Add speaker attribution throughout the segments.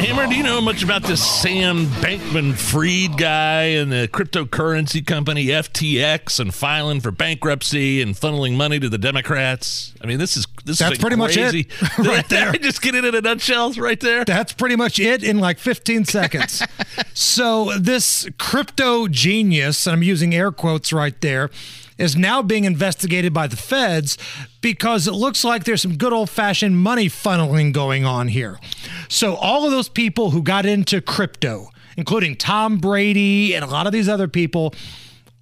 Speaker 1: Hammer, do you know much about this Sam Bankman Fried guy and the cryptocurrency company FTX and filing for bankruptcy and funneling money to the Democrats? I mean, this is this
Speaker 2: That's
Speaker 1: is
Speaker 2: pretty much
Speaker 1: crazy.
Speaker 2: it, right there.
Speaker 1: Just get it in a nutshell, right there.
Speaker 2: That's pretty much it in like 15 seconds. so, this crypto genius, and I'm using air quotes right there, is now being investigated by the feds because it looks like there's some good old fashioned money funneling going on here. So, all of those people who got into crypto, including Tom Brady and a lot of these other people,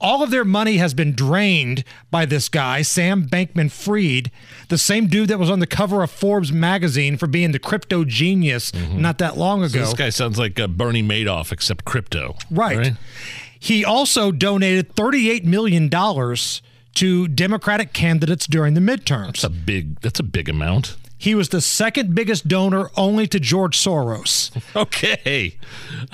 Speaker 2: all of their money has been drained by this guy, Sam Bankman Fried, the same dude that was on the cover of Forbes magazine for being the crypto genius not that long ago.
Speaker 1: This guy sounds like uh, Bernie Madoff, except crypto.
Speaker 2: Right. He also donated $38 million to Democratic candidates during the midterms.
Speaker 1: That's a big. That's a big amount.
Speaker 2: He was the second biggest donor only to George Soros.
Speaker 1: Okay.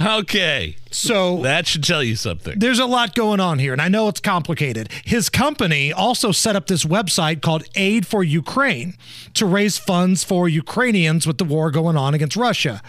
Speaker 1: Okay.
Speaker 2: So
Speaker 1: That should tell you something.
Speaker 2: there's a lot going on here, and I know it's complicated. His company also set up this website called Aid for Ukraine to raise funds for Ukrainians with the war going on against Russia.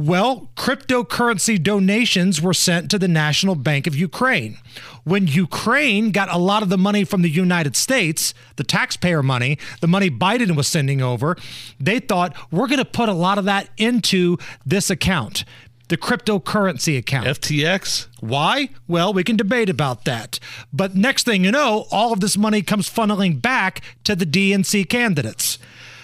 Speaker 2: Well, cryptocurrency donations were sent to the National Bank of Ukraine. When Ukraine got a lot of the money from the United States, the taxpayer money, the money Biden was sending over, they thought, we're going to put a lot of that into this account, the cryptocurrency account.
Speaker 1: FTX.
Speaker 2: Why? Well, we can debate about that. But next thing you know, all of this money comes funneling back to the DNC candidates.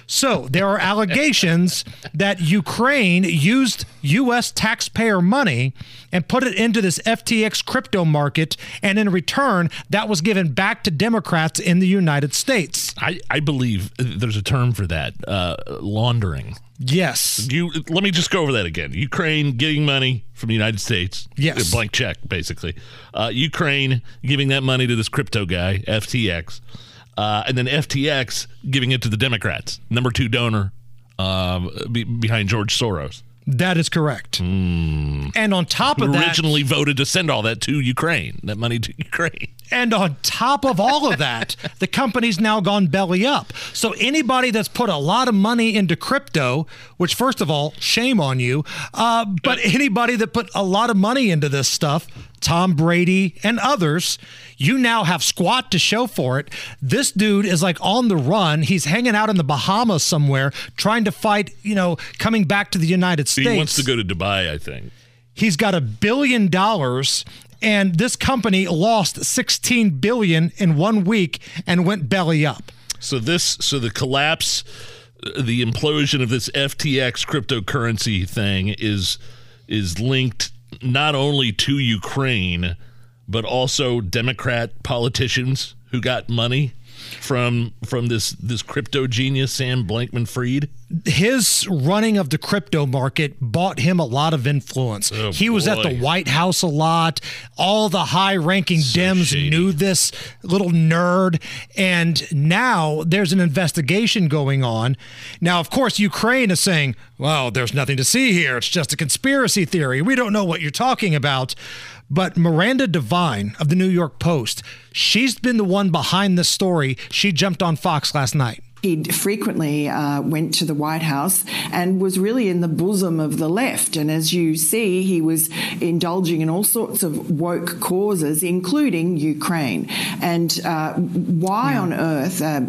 Speaker 2: So there are allegations that Ukraine used U.S. taxpayer money and put it into this FTX crypto market, and in return, that was given back to Democrats in the United States.
Speaker 1: I, I believe there's a term for that. Uh, laundering.
Speaker 2: Yes.
Speaker 1: You let me just go over that again. Ukraine getting money from the United States.
Speaker 2: Yes.
Speaker 1: A blank check, basically. Uh, Ukraine giving that money to this crypto guy, FTX. Uh, and then FTX giving it to the Democrats, number two donor um, be, behind George Soros,
Speaker 2: That is correct. And on top of that,
Speaker 1: originally voted to send all that to Ukraine, that money to Ukraine.
Speaker 2: And on top of all of that, the company's now gone belly up. So anybody that's put a lot of money into crypto, which first of all, shame on you, uh, but anybody that put a lot of money into this stuff, Tom Brady and others, you now have squat to show for it. This dude is like on the run. He's hanging out in the Bahamas somewhere, trying to fight, you know, coming back to the United States.
Speaker 1: He wants to go to Dubai, I think.
Speaker 2: He's got a billion dollars and this company lost 16 billion in one week and went belly up.
Speaker 1: So this, so the collapse, uh, the implosion of this FTX cryptocurrency thing is is linked not only to Ukraine, but also Democrat politicians who got money from from this this crypto genius Sam Blankman Freed?
Speaker 2: His running of the crypto market bought him a lot of influence.
Speaker 1: Oh,
Speaker 2: he was at the. White House a lot. All the high ranking Dems
Speaker 1: shady.
Speaker 2: knew this little nerd. And now there's an investigation going on. Now, of course, Ukraine is saying, well, there's nothing to see here. It's just a conspiracy theory. We don't know what you're talking about. But Miranda Devine of the New York Post, she's been the one behind this story. She jumped on Fox last night.
Speaker 3: He frequently uh, went to the White House and was really in the bosom of the left. And as you see, he was indulging in all sorts of woke causes, including Ukraine. And uh, why on earth, uh,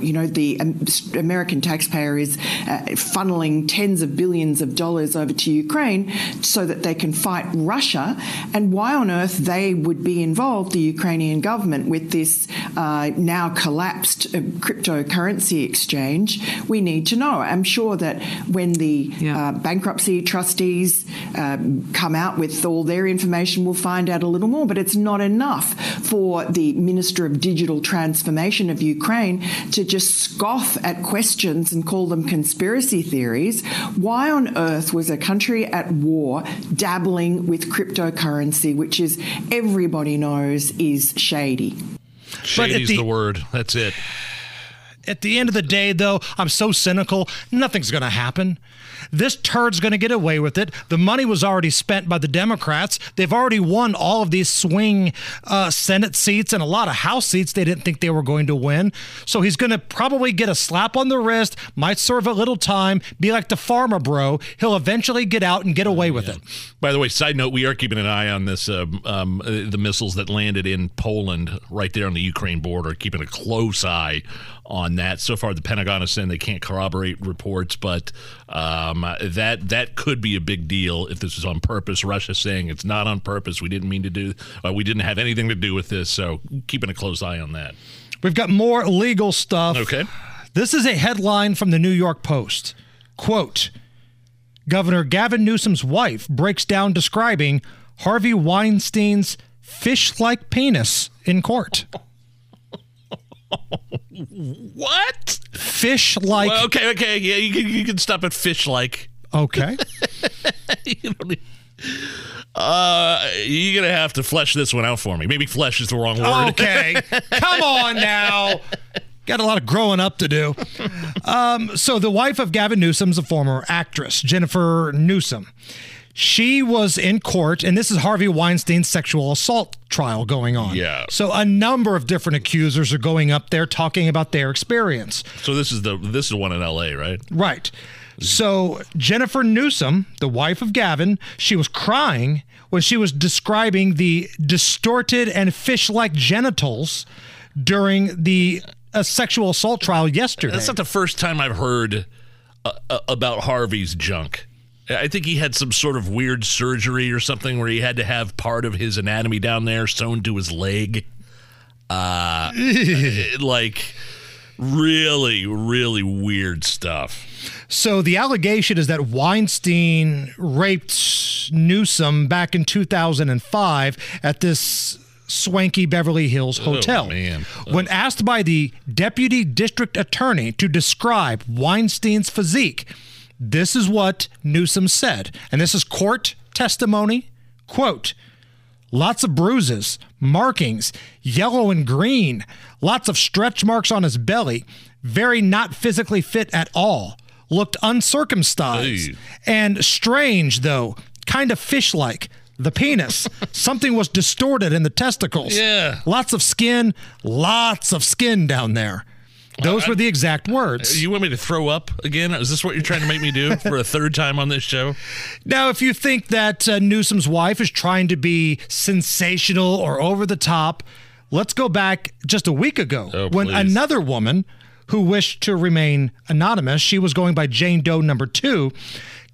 Speaker 3: you know, the um, American taxpayer is uh, funneling tens of billions of dollars over to Ukraine so that they can fight Russia? And why on earth they would be involved, the Ukrainian government, with this uh, now collapsed uh, cryptocurrency exchange, we need to know. I'm sure that when the uh, bankruptcy trustees um, come out with all their information, we'll find out a little more. But it's not enough for the Minister of Digital Transformation of Ukraine to just scoff at questions and call them conspiracy theories. Why on earth was a country at war dabbling with cryptocurrency, which is everybody knows is shady?
Speaker 1: Shady's
Speaker 2: the-
Speaker 1: the word. That's it.
Speaker 2: At the end of the day, though, I'm so cynical, nothing's going to happen. This turd's going to get away with it. The money was already spent by the Democrats. They've already won all of these swing uh, Senate seats and a lot of House seats they didn't think they were going to win. So he's going to probably get a slap on the wrist, might serve a little time, be like the pharma bro. He'll eventually get out and get away with it.
Speaker 1: By the way, side note: we are keeping an eye on this. Um, um, the missiles that landed in Poland, right there on the Ukraine border, keeping a close eye on that. So far, the Pentagon has said they can't corroborate reports, but um, that that could be a big deal if this is on purpose. Russia saying it's not on purpose. We didn't mean to do. Uh, we didn't have anything to do with this. So keeping a close eye on that.
Speaker 2: We've got more legal stuff.
Speaker 1: Okay.
Speaker 2: This is a headline from the New York Post. Quote Governor Gavin Newsom's wife breaks down describing Harvey Weinstein's fish like penis in court.
Speaker 1: What?
Speaker 2: Fish like.
Speaker 1: Well, okay, okay, yeah, you can, you can stop at fish like.
Speaker 2: okay.
Speaker 1: you need- uh, you're gonna have to flesh this one out for me. Maybe flesh is the wrong word.
Speaker 2: Okay. Come on now. Got a lot of growing up to do. Um, so, the wife of Gavin Newsom's a former actress, Jennifer Newsom. She was in court, and this is Harvey Weinstein's sexual assault trial going on.
Speaker 1: Yeah.
Speaker 2: So, a number of different accusers are going up there talking about their experience.
Speaker 1: So this is the this is one in L.A. right?
Speaker 2: Right. So Jennifer Newsom, the wife of Gavin, she was crying when she was describing the distorted and fish-like genitals during the uh, sexual assault trial yesterday.
Speaker 1: That's not the first time I've heard uh, uh, about Harvey's junk. I think he had some sort of weird surgery or something where he had to have part of his anatomy down there sewn to his leg. Uh, like really, really weird stuff.
Speaker 2: So the allegation is that Weinstein raped Newsom back in 2005 at this swanky Beverly Hills hotel.
Speaker 1: man.
Speaker 2: When asked by the deputy district attorney to describe Weinstein's physique, this is what Newsom said. And this is court testimony. Quote, Lots of bruises, markings, yellow and green, lots of stretch marks on his belly, very not physically fit at all, looked uncircumcised, and strange though, kind of fish like. The penis, something was distorted in the testicles.
Speaker 1: Yeah.
Speaker 2: Lots of skin, lots of skin down there. Those were the exact words.
Speaker 1: You want me to throw up again? Is this what you're trying to make me do for a third time on this show?
Speaker 2: Now, if you think that uh, Newsom's wife is trying to be sensational or over the top, let's go back just a week ago
Speaker 1: Oh,
Speaker 2: when
Speaker 1: please.
Speaker 2: another woman who wished to remain anonymous, she was going by Jane Doe number two,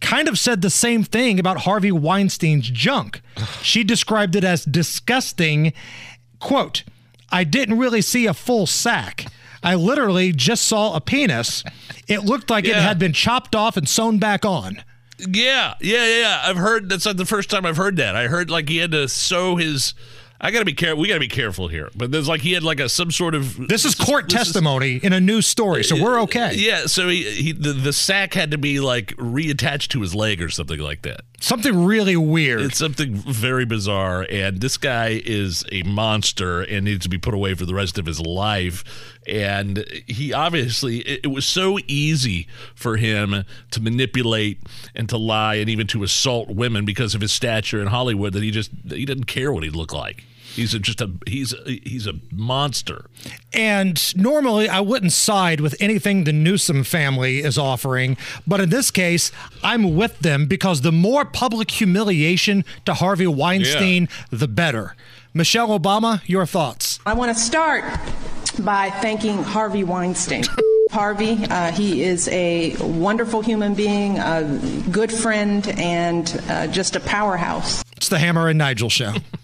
Speaker 2: kind of said the same thing about Harvey Weinstein's junk. she described it as disgusting. Quote, I didn't really see a full sack. I literally just saw a penis. It looked like it had been chopped off and sewn back on.
Speaker 1: Yeah, yeah, yeah, yeah. I've heard that's not the first time I've heard that. I heard like he had to sew his. I gotta be careful. We gotta be careful here. But there's like he had like a some sort of.
Speaker 2: This is court
Speaker 1: this is-
Speaker 2: testimony in a news story, so we're okay.
Speaker 1: Yeah, so he, he the, the sack had to be like reattached to his leg or something like that.
Speaker 2: Something really weird.
Speaker 1: It's something very bizarre, and this guy is a monster and needs to be put away for the rest of his life. And he obviously, it, it was so easy for him to manipulate and to lie and even to assault women because of his stature in Hollywood that he just he didn't care what he looked like. He's a, just a he's a, he's a monster.
Speaker 2: and normally I wouldn't side with anything the Newsom family is offering, but in this case, I'm with them because the more public humiliation to Harvey Weinstein, the better. Michelle Obama, your thoughts.
Speaker 4: I want to start by thanking Harvey Weinstein. Harvey, uh, he is a wonderful human being, a good friend, and uh, just a powerhouse.
Speaker 2: It's the Hammer and Nigel show.